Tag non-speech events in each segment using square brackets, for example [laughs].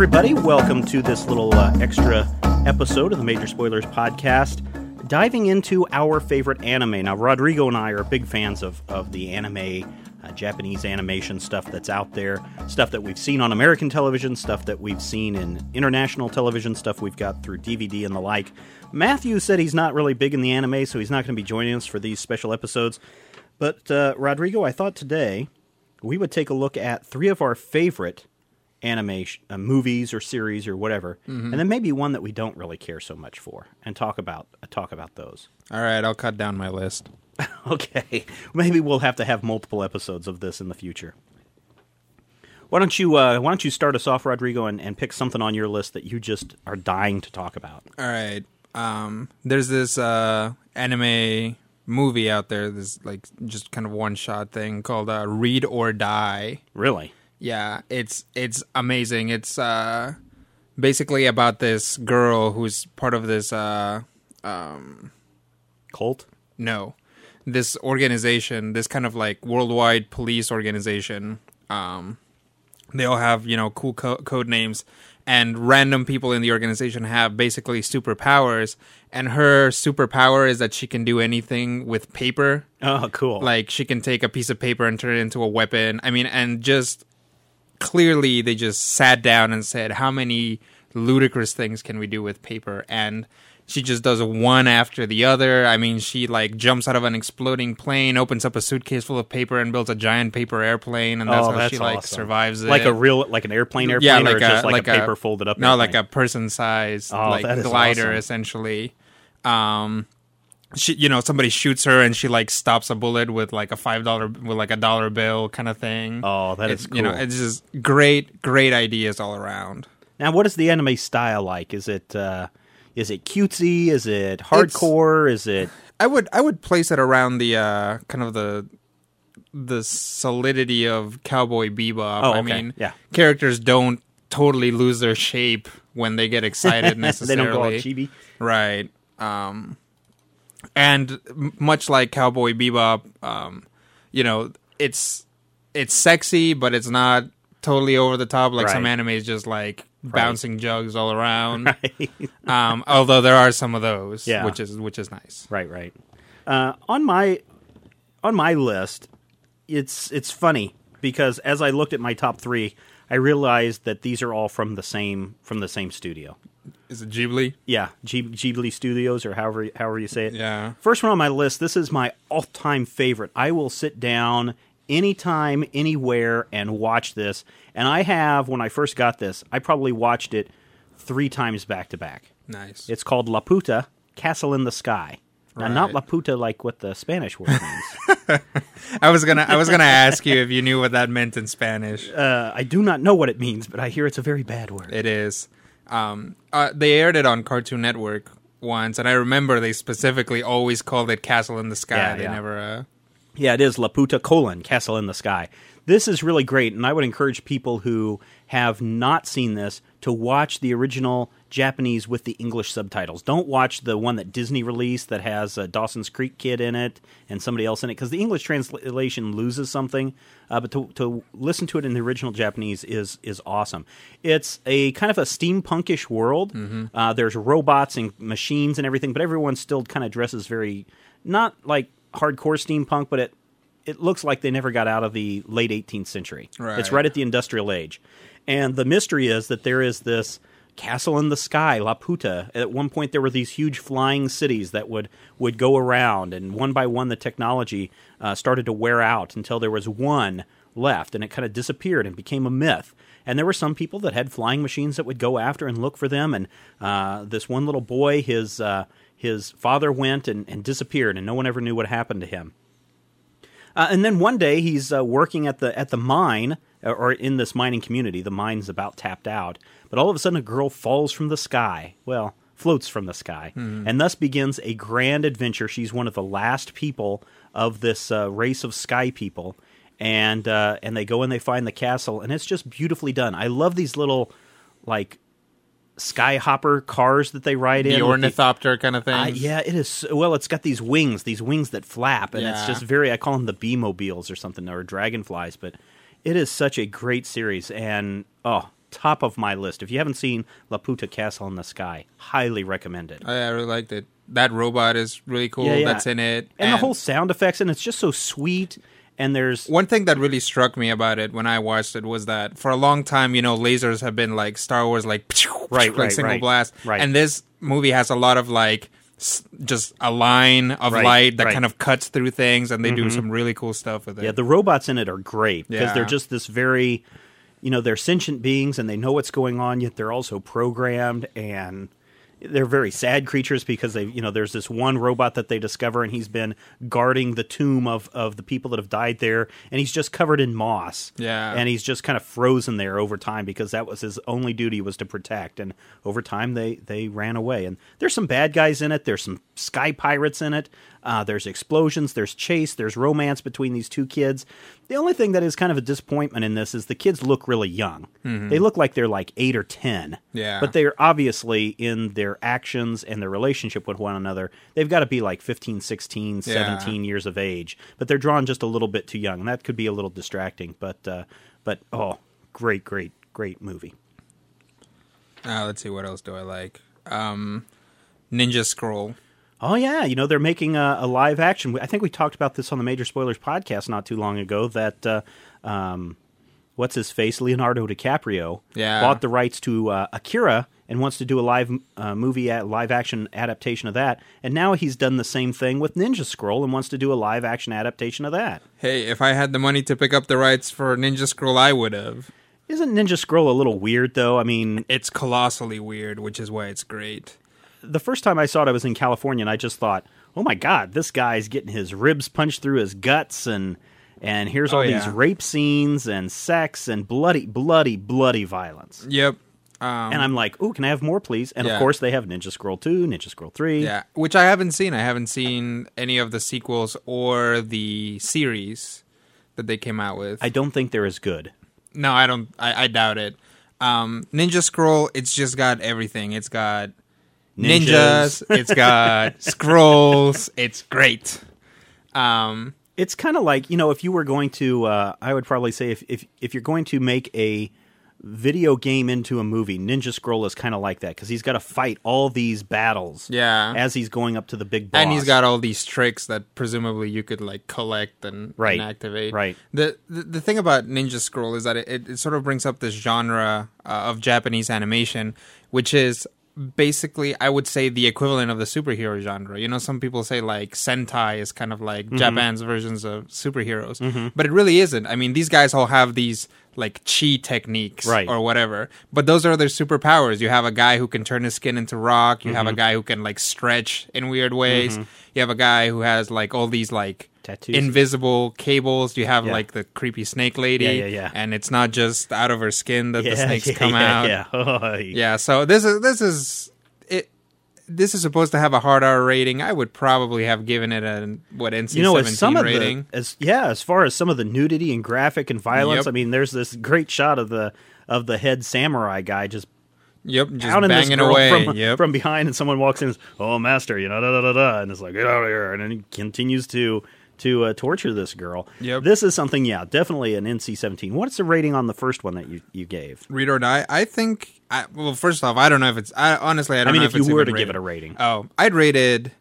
Everybody. Welcome to this little uh, extra episode of the Major Spoilers podcast, diving into our favorite anime. Now, Rodrigo and I are big fans of, of the anime, uh, Japanese animation stuff that's out there, stuff that we've seen on American television, stuff that we've seen in international television, stuff we've got through DVD and the like. Matthew said he's not really big in the anime, so he's not going to be joining us for these special episodes. But, uh, Rodrigo, I thought today we would take a look at three of our favorite animation uh, movies or series or whatever, and then maybe one that we don't really care so much for, and talk about uh, talk about those. All right, I'll cut down my list. [laughs] okay, maybe we'll have to have multiple episodes of this in the future. Why don't you uh, Why don't you start us off, Rodrigo, and, and pick something on your list that you just are dying to talk about? All right. Um, there's this uh, anime movie out there. This like just kind of one shot thing called uh, Read or Die. Really? Yeah, it's it's amazing. It's uh, basically about this girl who's part of this uh, um, Colt? no, this organization, this kind of like worldwide police organization. Um, they all have you know cool co- code names, and random people in the organization have basically superpowers. And her superpower is that she can do anything with paper. Oh, cool. Like she can take a piece of paper and turn it into a weapon. I mean, and just clearly they just sat down and said, "How many ludicrous things can we do with paper?" And she just does one after the other. I mean, she like jumps out of an exploding plane, opens up a suitcase full of paper, and builds a giant paper airplane, and that's oh, how that's she like awesome. survives it. Like a real, like an airplane airplane, yeah, or like a just like, like a paper folded up. No, like a person size Oh, like glider awesome. essentially. Um, she, you know, somebody shoots her and she like stops a bullet with like a five dollar with like a dollar bill kind of thing. Oh, that it's, is You know, it's just great, great ideas all around. Now, what is the anime style like? Is it uh, is it cutesy? Is it hardcore? is it I would I would place it around the uh kind of the the solidity of Cowboy Bebop. Oh, I okay. mean, Yeah. characters don't totally lose their shape when they get excited necessarily [laughs] they necessarily. don't go all chibi? Right. Um, and much like Cowboy Bebop, um, you know, it's it's sexy, but it's not totally over the top. Like some Right. animes, just like bouncing jugs all around. [laughs] um, although there are some of those, Yeah. which is which is nice. Right, right. Uh, on my on my list, it's it's funny because as I looked at my top three, I realized that these are all from the same from the same studio. Is it Ghibli? Yeah, Ghib- Ghibli Studios or however however you say it. Yeah. First one on my list. This is my all time favorite. I will sit down anytime, anywhere, and watch this. And I have when I first got this, I probably watched it three times back to back. Nice. It's called Laputa Castle in the Sky. Now, not Right. La Puta like what the Spanish word means. [laughs] I was gonna I was gonna ask you if you knew what that meant in Spanish. uh, I do not know what it means, but I hear it's a very bad word. It is. Um, uh, they aired it on Cartoon Network once, and I remember they specifically always called it Castle in the Sky. Yeah, they yeah. never. Uh, Yeah, it is Laputa colon Castle in the Sky. This is really great, and I would encourage people who have not seen this to watch the original Japanese with the English subtitles. Don't watch the one that Disney released that has uh, Dawson's Creek kid in it and somebody else in it because the English translation loses something. Uh, but to, to listen to it in the original Japanese is is awesome. It's a kind of a steampunkish world. Uh, there's robots and machines and everything, but everyone still kind of dresses very not like hardcore steampunk, but it it looks like they never got out of the late 18th century. It's Right. right at the industrial age. And the mystery is that there is this castle in the sky, Laputa. At one point, there were these huge flying cities that would, would go around, and one by one, the technology uh, started to wear out until there was one left, and it kind of disappeared and became a myth. And there were some people that had flying machines that would go after and look for them. And uh, this one little boy, his uh, his father went and, and disappeared, and no one ever knew what happened to him. Uh, and then one day he's uh, working at the at the mine or in this mining community. The mine's about tapped out, but all of a sudden a girl falls from the sky. Well, floats from the sky, and thus begins a grand adventure. She's one of the last people of this uh, race of sky people, and uh, and they go and they find the castle, and it's just beautifully done. I love these little like skyhopper cars that they ride in. the with ornithopter kind of thing. uh, yeah, it is. Well, it's got these wings, these wings that flap, and it's just very. I call them the bee mobiles or something, or dragonflies. But it is such a great series, and oh, top of my list. If you haven't seen Laputa Castle in the Sky, highly recommend it. Oh, I, I really liked it. That robot is really cool. Yeah, yeah. That's in it, and, the whole sound effects, and it's just so sweet. And there's One thing that really struck me about it when I watched it was that for a long time, you know, lasers have been like Star Wars, like Right, [laughs] like right, single right. blast, Right. And this movie has a lot of like just a line of Right, light that right. Mm-hmm. kind of cuts through things, and they do some really cool stuff with it. Yeah, the robots in it are great because Yeah. they're just this very, you know, they're sentient beings and they know what's going on, yet they're also programmed and they're very sad creatures because they, you know, there's this one robot that they discover and he's been guarding the tomb of of the people that have died there and he's just covered in moss. Yeah. and he's just kind of frozen there over time because that was his only duty was to protect. And over time, they they ran away. And there's some bad guys in it. There's some sky pirates in it. Uh, there's explosions. There's chase. There's romance between these two kids. The only thing that is kind of a disappointment in this is the kids look really young. They look like they're like eight or ten. Yeah. but they're obviously in their actions and their relationship with one another. They've got to be like 15, 16, 17 years of age. But they're drawn just a little bit too young, and that could be a little distracting. But uh, but oh, great, great, great movie. Uh, let's see what else do I like. Um, Ninja Scroll. Oh yeah, you know they're making a, a live action. I think we talked about this on the Major Spoilers podcast not too long ago. That uh, um, what's his face, Leonardo DiCaprio, Yeah. bought the rights to uh, Akira and wants to do a live uh, movie, a live action adaptation of that. And now he's done the same thing with Ninja Scroll and wants to do a live action adaptation of that. Hey, if I had the money to pick up the rights for Ninja Scroll, I would have. Isn't Ninja Scroll a little weird though? I mean, It's colossally weird, which is why it's great. The first time I saw it, I was in California, and I just thought, "Oh my God, this guy's getting his ribs punched through his guts, and and here's Oh, all yeah. these rape scenes and sex and bloody, bloody, bloody violence." Yep. Um, And I'm like, "Oh, can I have more, please?" And Yeah. of course, they have Ninja Scroll two, Ninja Scroll three. Yeah, which I haven't seen. I haven't seen any of the sequels or the series that they came out with. I don't think they're as good. no, I don't. I, I doubt it. Um, Ninja Scroll. It's just got everything. It's got ninjas. Ninjas. it's got [laughs] scrolls. It's great. Um, It's kind of like you know, if you were going to, uh, I would probably say if if if you're going to make a video game into a movie, Ninja Scroll is kind of like that because he's got to fight all these battles. Yeah. as he's going up to the big boss. and he's got all these tricks that presumably you could like collect and, Right. and activate. Right. The, the the thing about Ninja Scroll is that it, it, it sort of brings up this genre uh, of Japanese animation, which is basically I would say the equivalent of the superhero genre. You know, some people say like Sentai is kind of like Mm-hmm. Japan's versions of superheroes, but it really isn't. I mean, these guys all have these like chi techniques Right. or whatever, but those are their superpowers. You have a guy who can turn his skin into rock. You have Mm-hmm. a guy who can like stretch in weird ways. You have a guy who has like all these like Tattoos. invisible cables. You have Yeah. like the creepy snake lady. Yeah, yeah, yeah. And it's not just out of her skin that the snakes yeah, come yeah, out. Yeah, [laughs] Oh, Yeah, so this is this is it. This is supposed to have a hard R rating. I would probably have given it a what NC you know, as some seventeen of rating. the as yeah, as far as some of the nudity and graphic and violence, Yep. I mean, there's this great shot of the of the head samurai guy just Yep, just pounding banging girl away. from yep. from behind, and someone walks in, and says, "Oh, master," you know, da da da da, and it's like, "Get out of here!" And then he continues to to uh, torture this girl. Yep. This is something, yeah, definitely an NC-17. What's the rating on the first one that you you gave? Read or die. I think. I, well, first off, I don't know if it's. I honestly, I don't I mean, know if if, you were to give it a rating, Oh, I'd rated.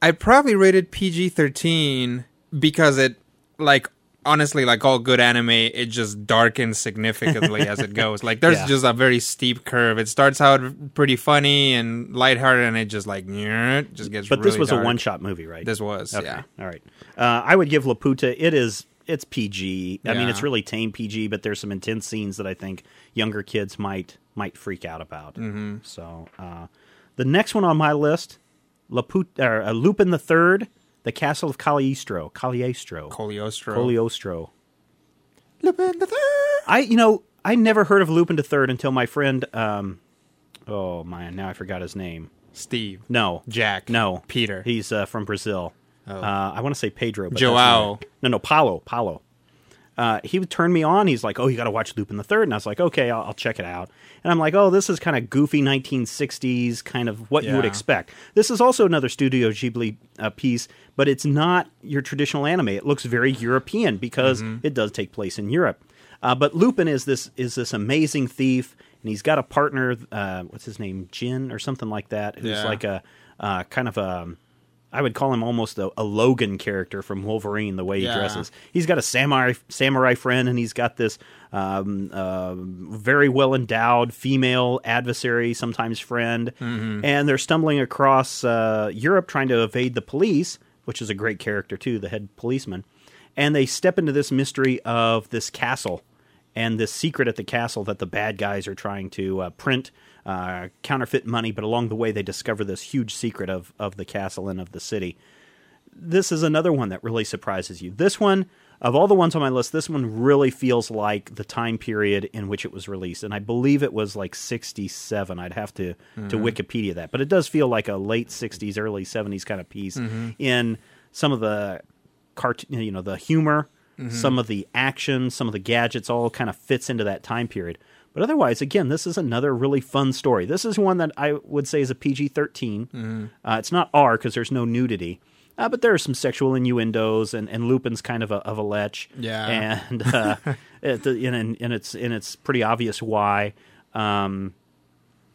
I'd probably rated PG thirteen because it, like, honestly, like all good anime, it just darkens significantly as it [laughs] goes. Like, there's Yeah. just a very steep curve. It starts out pretty funny and lighthearted, and it just like just gets. but this was dark. a one shot movie, right? This was, Okay. yeah. All right. Uh, I would give Laputa. It is. It's PG. I mean, it's really tame PG, but there's some intense scenes that I think younger kids might might freak out about. Mm-hmm. So, uh, the next one on my list, Laputa, or uh, Lupin the Third, The Castle of Cagliostro. Cagliostro. Cogliostro. Cagliostro. Lupin the Third. I you know I never heard of Lupin the Third until my friend. Um, oh man, now I forgot his name. Steve. No, Jack. No, Peter. He's uh, from Brazil. Oh. Uh, I want to say Pedro. But Joao. No, no, Paulo. Paulo. Uh, he would turn me on. He's like, "Oh, you got to watch Lupin the Third. and I was like, "Okay, I'll, I'll check it out." And I'm like, "Oh, this is kind of goofy 1960s, kind of what you would expect." This is also another Studio Ghibli uh, piece, but it's not your traditional anime. It looks very European because Mm-hmm. it does take place in Europe. Uh, but Lupin is this is this amazing thief, and he's got a partner. Uh, what's his name, Jin or something like that, who's Yeah. like a uh, kind of a. I would call him almost a, a Logan character from Wolverine, the way he Yeah. dresses. He's got a samurai samurai friend, and he's got this um, uh, very well endowed female adversary, sometimes friend, and they're stumbling across uh, Europe trying to evade the police, which is a great character too, the head policeman. And they step into this mystery of this castle and this secret at the castle that the bad guys are trying to uh, print uh, counterfeit money, but along the way they discover this huge secret of, of the castle and of the city. This is another one that really surprises you. This one, of all the ones on my list, this one really feels like the time period in which it was released, and I believe it was like '67. I'd have to to Wikipedia that, but it does feel like a late '60s, early '70s kind of piece in some of the cart, you know, the humor, some of the action, some of the gadgets, all kind of fits into that time period. But otherwise, again, this is another really fun story. This is one that I would say is a PG 13. Uh, it's not R because there's no nudity. Uh, but there are some sexual innuendos, and, and Lupin's kind of a of a lech, Yeah. and uh, [laughs] it, and, and it's and it's pretty obvious why. Um,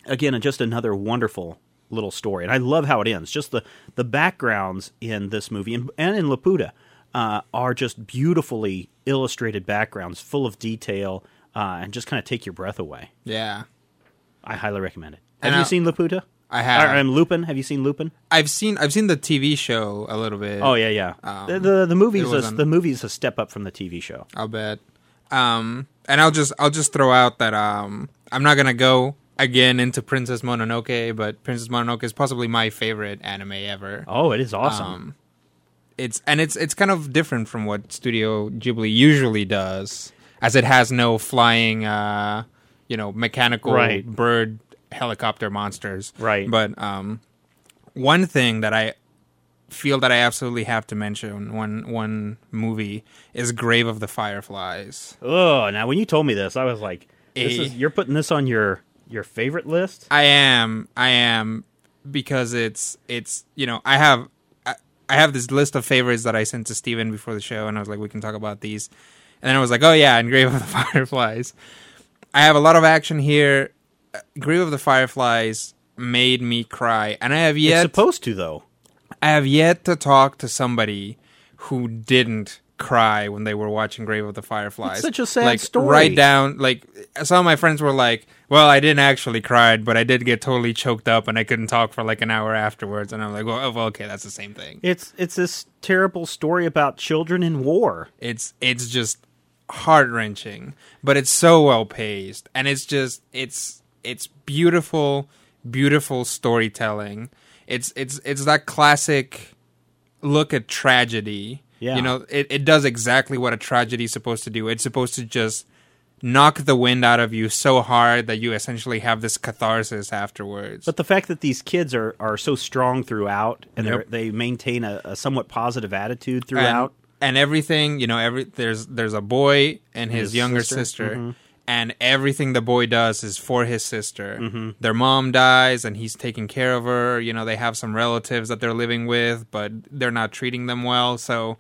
again, just another wonderful little story, and I love how it ends. Just the the backgrounds in this movie and, and in Laputa uh, are just beautifully illustrated backgrounds, full of detail, uh, and just kind of take your breath away. Yeah. I highly recommend it. Have And you seen Laputa? I have. I'm Lupin. Have you seen Lupin? I've seen I've seen the TV show a little bit. Oh yeah, yeah. Um, the, the the movie's a, the movie's a step up from the TV show. I'll bet. Um, and I'll just I'll just throw out that um, I'm not gonna go again into Princess Mononoke, but Princess Mononoke is possibly my favorite anime ever. Oh, it is awesome. Um, it's and it's it's kind of different from what Studio Ghibli usually does, as it has no flying, uh, you know, mechanical Right. bird helicopter monsters. Right. But um, one thing that I feel that I absolutely have to mention one one movie is Grave of the Fireflies. oh, now when you told me this, I was like, this Eh. is, "You're putting this on your your favorite list?" I am. I am because it's it's you know I have I, have this list of favorites that I sent to Steven before the show, and I was like, we can talk about these. And then I was like, oh yeah, and Grave of the [laughs] Fireflies. I have a lot of action here. Uh, Grave of the Fireflies made me cry, and I have It's yet supposed to though. I have yet to talk to somebody who didn't cry when they were watching Grave of the Fireflies. It's such a sad like, story. Right down, like some of my friends were like, "Well, I didn't actually cry, but I did get totally choked up, and I couldn't talk for like an hour afterwards." And I'm like, "Well, oh, well, okay, that's the same thing." It's it's this terrible story about children in war. It's it's just heart wrenching, but it's so well paced, and it's just it's it's beautiful, beautiful storytelling. It's it's it's that classic look at tragedy. Yeah. You know, it, it does exactly what a tragedy is supposed to do. It's supposed to just knock the wind out of you so hard that you essentially have this catharsis afterwards. But the fact that these kids are, are so strong throughout and Yep. they maintain a, a somewhat positive attitude throughout. and, and everything you know every there's there's a boy and his, His younger sister. sister, Mhm. And everything the boy does is for his sister Mhm. their mom dies and he's taking care of her you know they have some relatives that they're living with but they're not treating them well so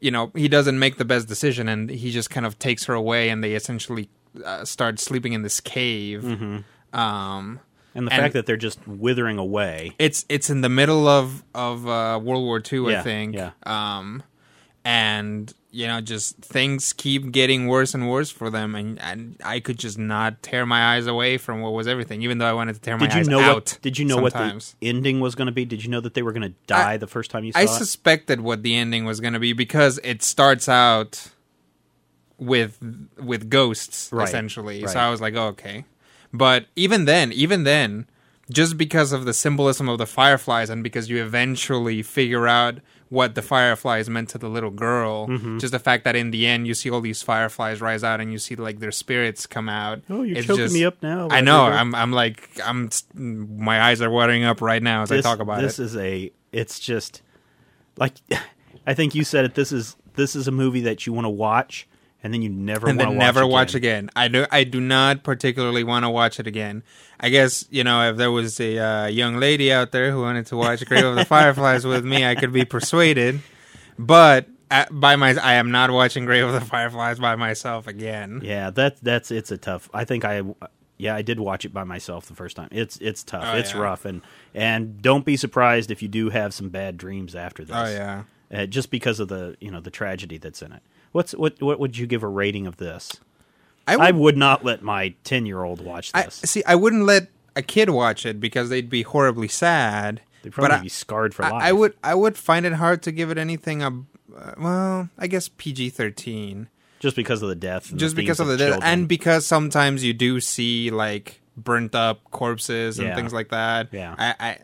you know he doesn't make the best decision and he just kind of takes her away and they essentially uh, start sleeping in this cave um and the and- fact that they're just withering away. it's it's in the middle of of uh, World War II, I think. yeah. Um, and you know, just things keep getting worse and worse for them, and and I could just not tear my eyes away from what was everything, even though I wanted to tear my eyes away. Did you eyes know out. what did you know sometimes. what the ending was going to be? Did you know that they were going to die the first time you saw I it? suspected what the ending was going to be because it starts out with with ghosts Right, essentially. So. I was like, oh, okay. But even then, even then, just because of the symbolism of the fireflies and because you eventually figure out what the fireflies meant to the little girl, Mm-hmm. just the fact that in the end you see all these fireflies rise out and you see like their spirits come out. oh, you're it's choking just- me up now. I know. Rodrigo. I'm. I'm like. I'm. My eyes are watering up right now as this, I talk about it. this is a it's just like [laughs] I think you said it this is this is a movie that you want to watch and then you never and then never watch, watch again. I do. I do not particularly want to watch it again. I guess you know if there was a uh, young lady out there who wanted to watch Grave of the Fireflies with me, I could be persuaded. But at, by my. I am not watching Grave of the Fireflies by myself again. Yeah, that that's it's a tough. I think I yeah, I did watch it by myself the first time. It's it's tough. Oh, it's yeah. rough and and don't be surprised if you do have some bad dreams after this. Oh yeah. Uh, just because of the, you know, the tragedy that's in it. What's what what would you give a rating of this? I I would, would not let my 10-year-old watch I, this. see. I wouldn't let a kid watch it because they'd be horribly sad. They'd probably but I- be scarred for I, life. I would. I would find it hard to give it anything. Uh, well, I guess PG thirteen. just because of the death. and just the because of the death, and because sometimes you do see like burnt up corpses and Yeah. things like that. Yeah. I, I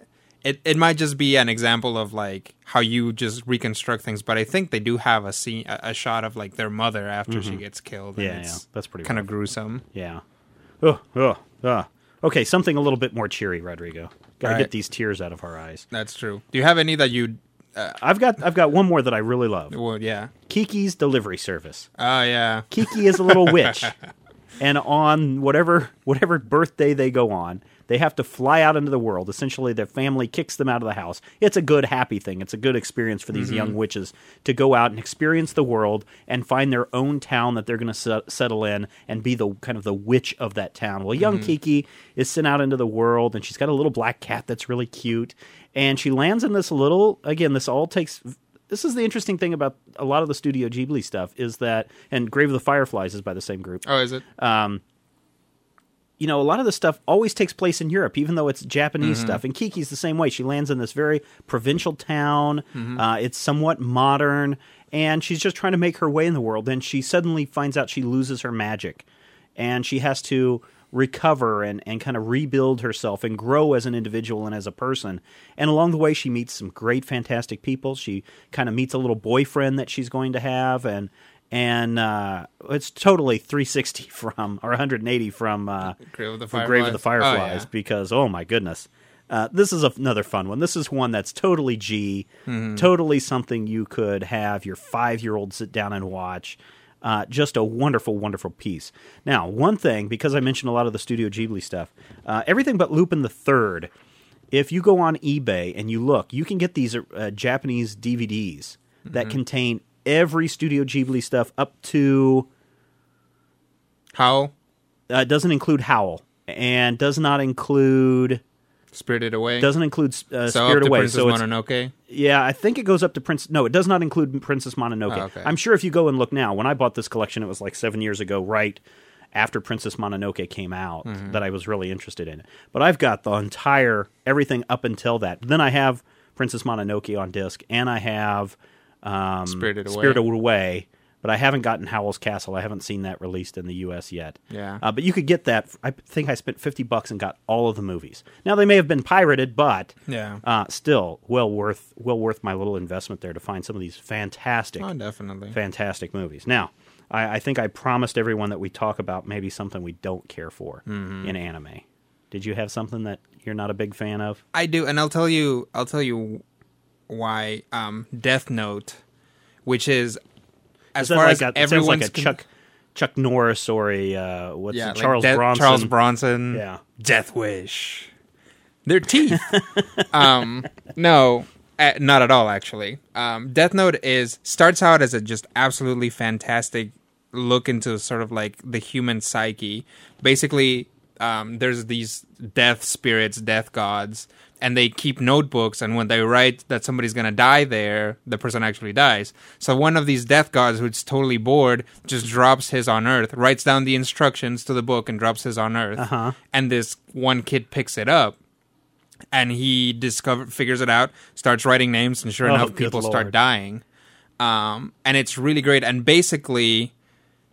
it it might just be an example of like how you just reconstruct things, but I think they do have a scene, a, a shot of like their mother after she gets killed. Mm-hmm. Yeah, yeah, that's pretty kind of gruesome. Yeah. Oh, oh, oh. Okay, something a little bit more cheery, Rodrigo. Got to All get these tears out of our eyes. That's true. Do you have any that you? I've got I've got one more that I really love. Well, yeah. Kiki's delivery service. Oh yeah. Kiki is a little witch, [laughs] and on whatever whatever birthday they go on, they have to fly out into the world. Essentially, their family kicks them out of the house. It's a good, happy thing. It's a good experience for these mm-hmm. young witches to go out and experience the world and find their own town that they're going to set, settle in and be the kind of the witch of that town. Well, young mm-hmm. Kiki is sent out into the world, and she's got a little black cat that's really cute, and she lands in this little. Again, this all takes this is the interesting thing about a lot of the Studio Ghibli stuff is that, and Grave of the Fireflies is by the same group. Oh, is it? Um, you know, a lot of the stuff always takes place in Europe, even though it's Japanese mm-hmm. stuff. And Kiki's the same way. She lands in this very provincial town. Mm-hmm. Uh, it's somewhat modern, and she's just trying to make her way in the world. And she suddenly finds out she loses her magic, and she has to recover and, and kind of rebuild herself and grow as an individual and as a person. And along the way, she meets some great, fantastic people. She kind of meets a little boyfriend that she's going to have, and and uh, it's totally 360 [laughs] from or 180 from uh, Grave of the from Grave of the Fireflies? Oh, yeah. because oh my goodness. Uh, this is another fun one. This is one that's totally G, Mm-hmm. totally something you could have your five year old sit down and watch. Uh, just a wonderful, wonderful piece. Now, one thing, because I mentioned a lot of the Studio Ghibli stuff, uh, everything but Lupin the Third. If you go on eBay and you look, you can get these uh, Japanese DVDs that Mm-hmm. contain every Studio Ghibli stuff up to Howl. uh, doesn't include Howl and does not include Spirited Away. doesn't include uh, so Spirit Away. Princess So it's, Mononoke. yeah, I think it goes up to Prince. No, it does not include Princess Mononoke. Oh, okay. I'm sure if you go and look now, when I bought this collection, it was like seven years ago, right after Princess Mononoke came out, Mm-hmm. that I was really interested in. But I've got the entire everything up until that. Then I have Princess Mononoke on disc, and I have um, Spirited Away. Spirited Away. But I haven't gotten Howl's Castle. I haven't seen that released in the U.S. yet. Yeah. Uh, but you could get that. I think I spent fifty bucks and got all of the movies. Now they may have been pirated, but Yeah. uh, still well worth well worth my little investment there to find some of these fantastic, Oh, definitely. fantastic movies. Now, I, I think I promised everyone that we talk about maybe something we don't care for Mm-hmm. in anime. Did you have something that you're not a big fan of? I do, and I'll tell you. I'll tell you why. Um, Death Note, which is as Is far like as a, it sounds everyone's like a con- Chuck Chuck Norris or a uh, what's yeah, it, like Charles Bronson? Charles Bronson. Yeah. Death Wish. Their teeth. [laughs] um, no, uh, not at all. Actually, um, Death Note is starts out as a just absolutely fantastic look into sort of like the human psyche. Basically, um, there's these death spirits, death gods, and they keep notebooks. And when they write that somebody's gonna die there, the person actually dies. So one of these death gods, who's totally bored, just drops his on Earth, writes down the instructions to the book, and drops his on Earth. Uh-huh. And this one kid picks it up and he discover figures it out, starts writing names, and sure Oh, enough, people Lord. start dying. Um, and it's really great. And basically,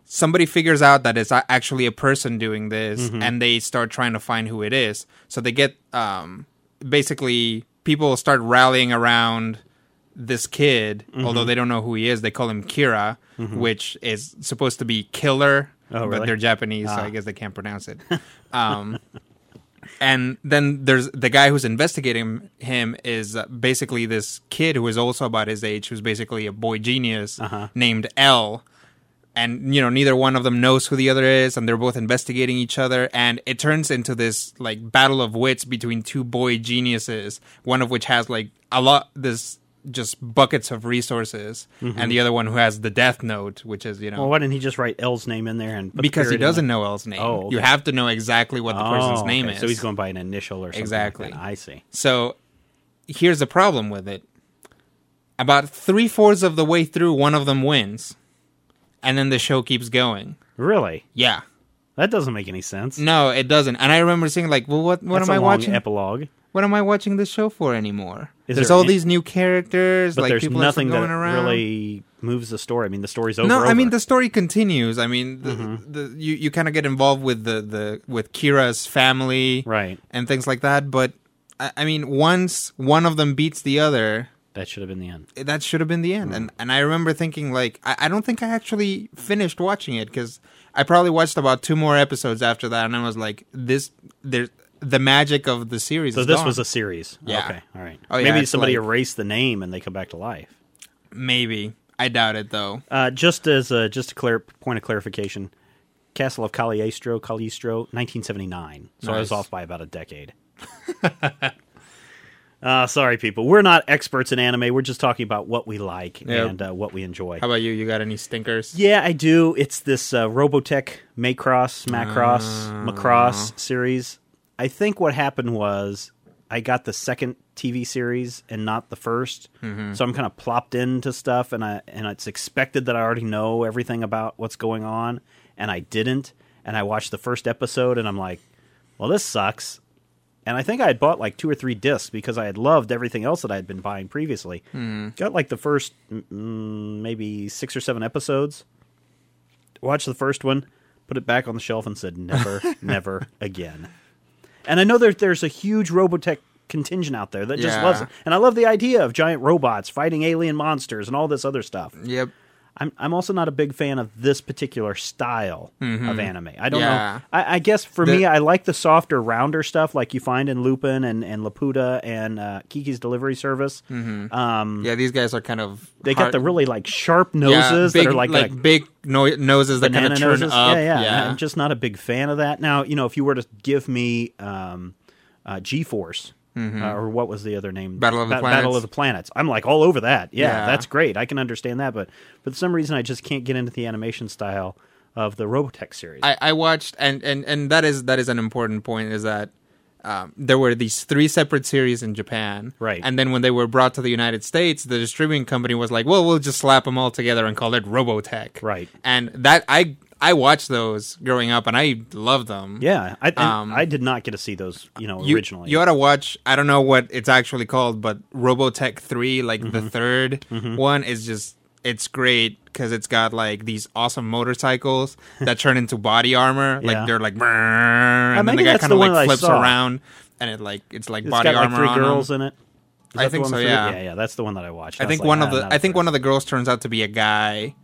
somebody figures out that it's actually a person doing this, Mm-hmm. and they start trying to find who it is. So they get um, basically people start rallying around this kid, Mm-hmm. although they don't know who he is. They call him Kira, which is supposed to be killer, Oh, but they're Japanese, so Ah. I guess they can't pronounce it. [laughs] Um, and then there's the guy who's investigating him is uh, basically this kid who is also about his age, who's basically a boy genius Uh-huh. named L. And you know, neither one of them knows who the other is, and they're both investigating each other. And it turns into this like battle of wits between two boy geniuses, one of which has like a lot this just buckets of resources, mm-hmm. and the other one who has the Death Note, which is you know Well, why didn't he just write L's name in there and put the because he doesn't know L's name. Oh, okay. You have to know exactly what the oh, person's Oh, name okay. is. So he's going by an initial or something. Exactly. Like. I see. So here's the problem with it. About three fourths of the way through, one of them wins, and then the show keeps going. Really? Yeah. That doesn't make any sense. No, it doesn't. And I remember saying like, "Well, what what That's am a I long watching? Epilogue. what am I watching this show for anymore?" Is there's there all any- these new characters, But like there's people nothing that going around. really moves the story. I mean, the story's over. no, I mean over. the story continues. I mean, the, Mm-hmm. the you you kind of get involved with the the with Kira's family, right. and things like that. But I, I mean, once one of them beats the other, That should have been the end. that should have been the end. And and I remember thinking like I, I don't think I actually finished watching it because I probably watched about two more episodes after that, and I was like, this there's the magic of the series. So is this gone. was a series. Yeah. Okay. All right. Oh, yeah, Maybe somebody like- erased the name and they come back to life. maybe I doubt it though. Uh, just as a, just a clear point of clarification, Castle of Cagliostro, Cagliostro, 1979. So I was off by about a decade. [laughs] uh, sorry, people. We're not experts in anime. We're just talking about what we like Yep. and uh, what we enjoy. How about you? You got any stinkers? Yeah, I do. It's this uh, Robotech Macross, Macross, Ah. Macross series. I think what happened was I got the second TV series and not the 1st Mm-hmm. so I'm kind of plopped into stuff, and I and it's expected that I already know everything about what's going on, and I didn't. And I watched the first episode, and I'm like, "Well, this sucks." And I think I had bought like two or three discs because I had loved everything else that I had been buying previously. Got like the first mm, maybe six or seven episodes. Watched the first one, put it back on the shelf, and said, "Never, [laughs] never again." And I know there, there's a huge Robotech contingent out there that just Yeah. loves it, and I love the idea of giant robots fighting alien monsters and all this other stuff. Yep. I'm I'm also not a big fan of this particular style of anime. I don't Mm-hmm. Yeah. know. I, I guess for The- me, I like the softer, rounder stuff like you find in Lupin and and Laputa and uh, Kiki's Delivery Service. Um, Yeah, these guys are kind of they got the really like sharp yeah, noses big, that are like, like big no- noses that kind of turn noses. up. Yeah, yeah, I'm just not a big fan of that. Now, you know, if you were to give me um, uh, G-Force. Uh, or what was the other name? Mm-hmm. Battle of the Ba- Planets. Battle of the Planets. I'm like all over that. Yeah, Yeah. that's great. I can understand that, but for some reason, I just can't get into the animation style of the Robotech series. I, I watched and, and and that is that is an important point is that um, there were these three separate series in Japan, Right. And then when they were brought to the United States, the distributing company was like, "Well, we'll just slap them all together and call it Robotech," Right. And that I I watched those growing up and I loved them. yeah, I, Um, I did not get to see those, you know, You, originally. you ought to watch. I don't know what it's actually called, but Robotech Three, like Mm-hmm. the 3rd one, is just it's great because it's got like these awesome motorcycles that turn into body armor. Yeah. Like they're like, "Brrr," and then the guy kind of I like flips around, and it like it's like it's body got like armor three on girls them. in it. Is I think so, yeah. yeah, yeah. That's the one that I watched. I was think like, one ah, of the I think one of the girls turns out to be a guy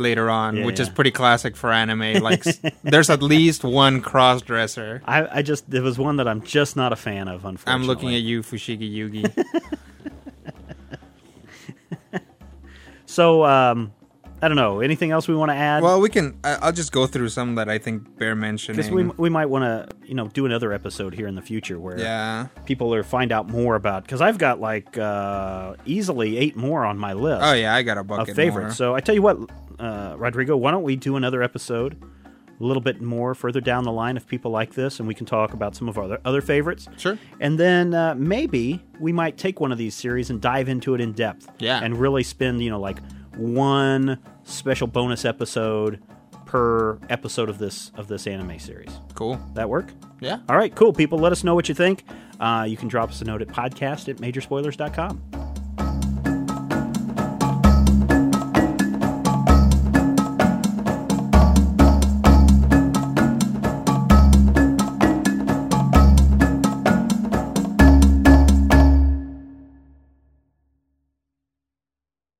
later on, Yeah, which is pretty classic for anime. [laughs] Like there's at least one cross dresser. I, I just it was one that I'm just not a fan of. Unfortunately, I'm looking at you, Fushigi Yugi. [laughs] So, um, I don't know. Anything else we want to add? Well, we can. I- I'll just go through some that I think bear mentioning. because we we might want to you know do another episode here in the future where yeah. people are find out more about because I've got like uh, easily eight more on my list Oh yeah, I got a bucket of favorites. more. So I tell you what, uh, Rodrigo, why don't we do another episode a little bit more further down the line if people like this, and we can talk about some of our other, other favorites. Sure. And then uh, maybe we might take one of these series and dive into it in depth. Yeah. And really spend, you know, like one special bonus episode per episode of this of this anime series. Cool. That work? Yeah. All right, cool. People, let us know what you think. Uh, you can drop us a note at podcast at majorspoilers.com.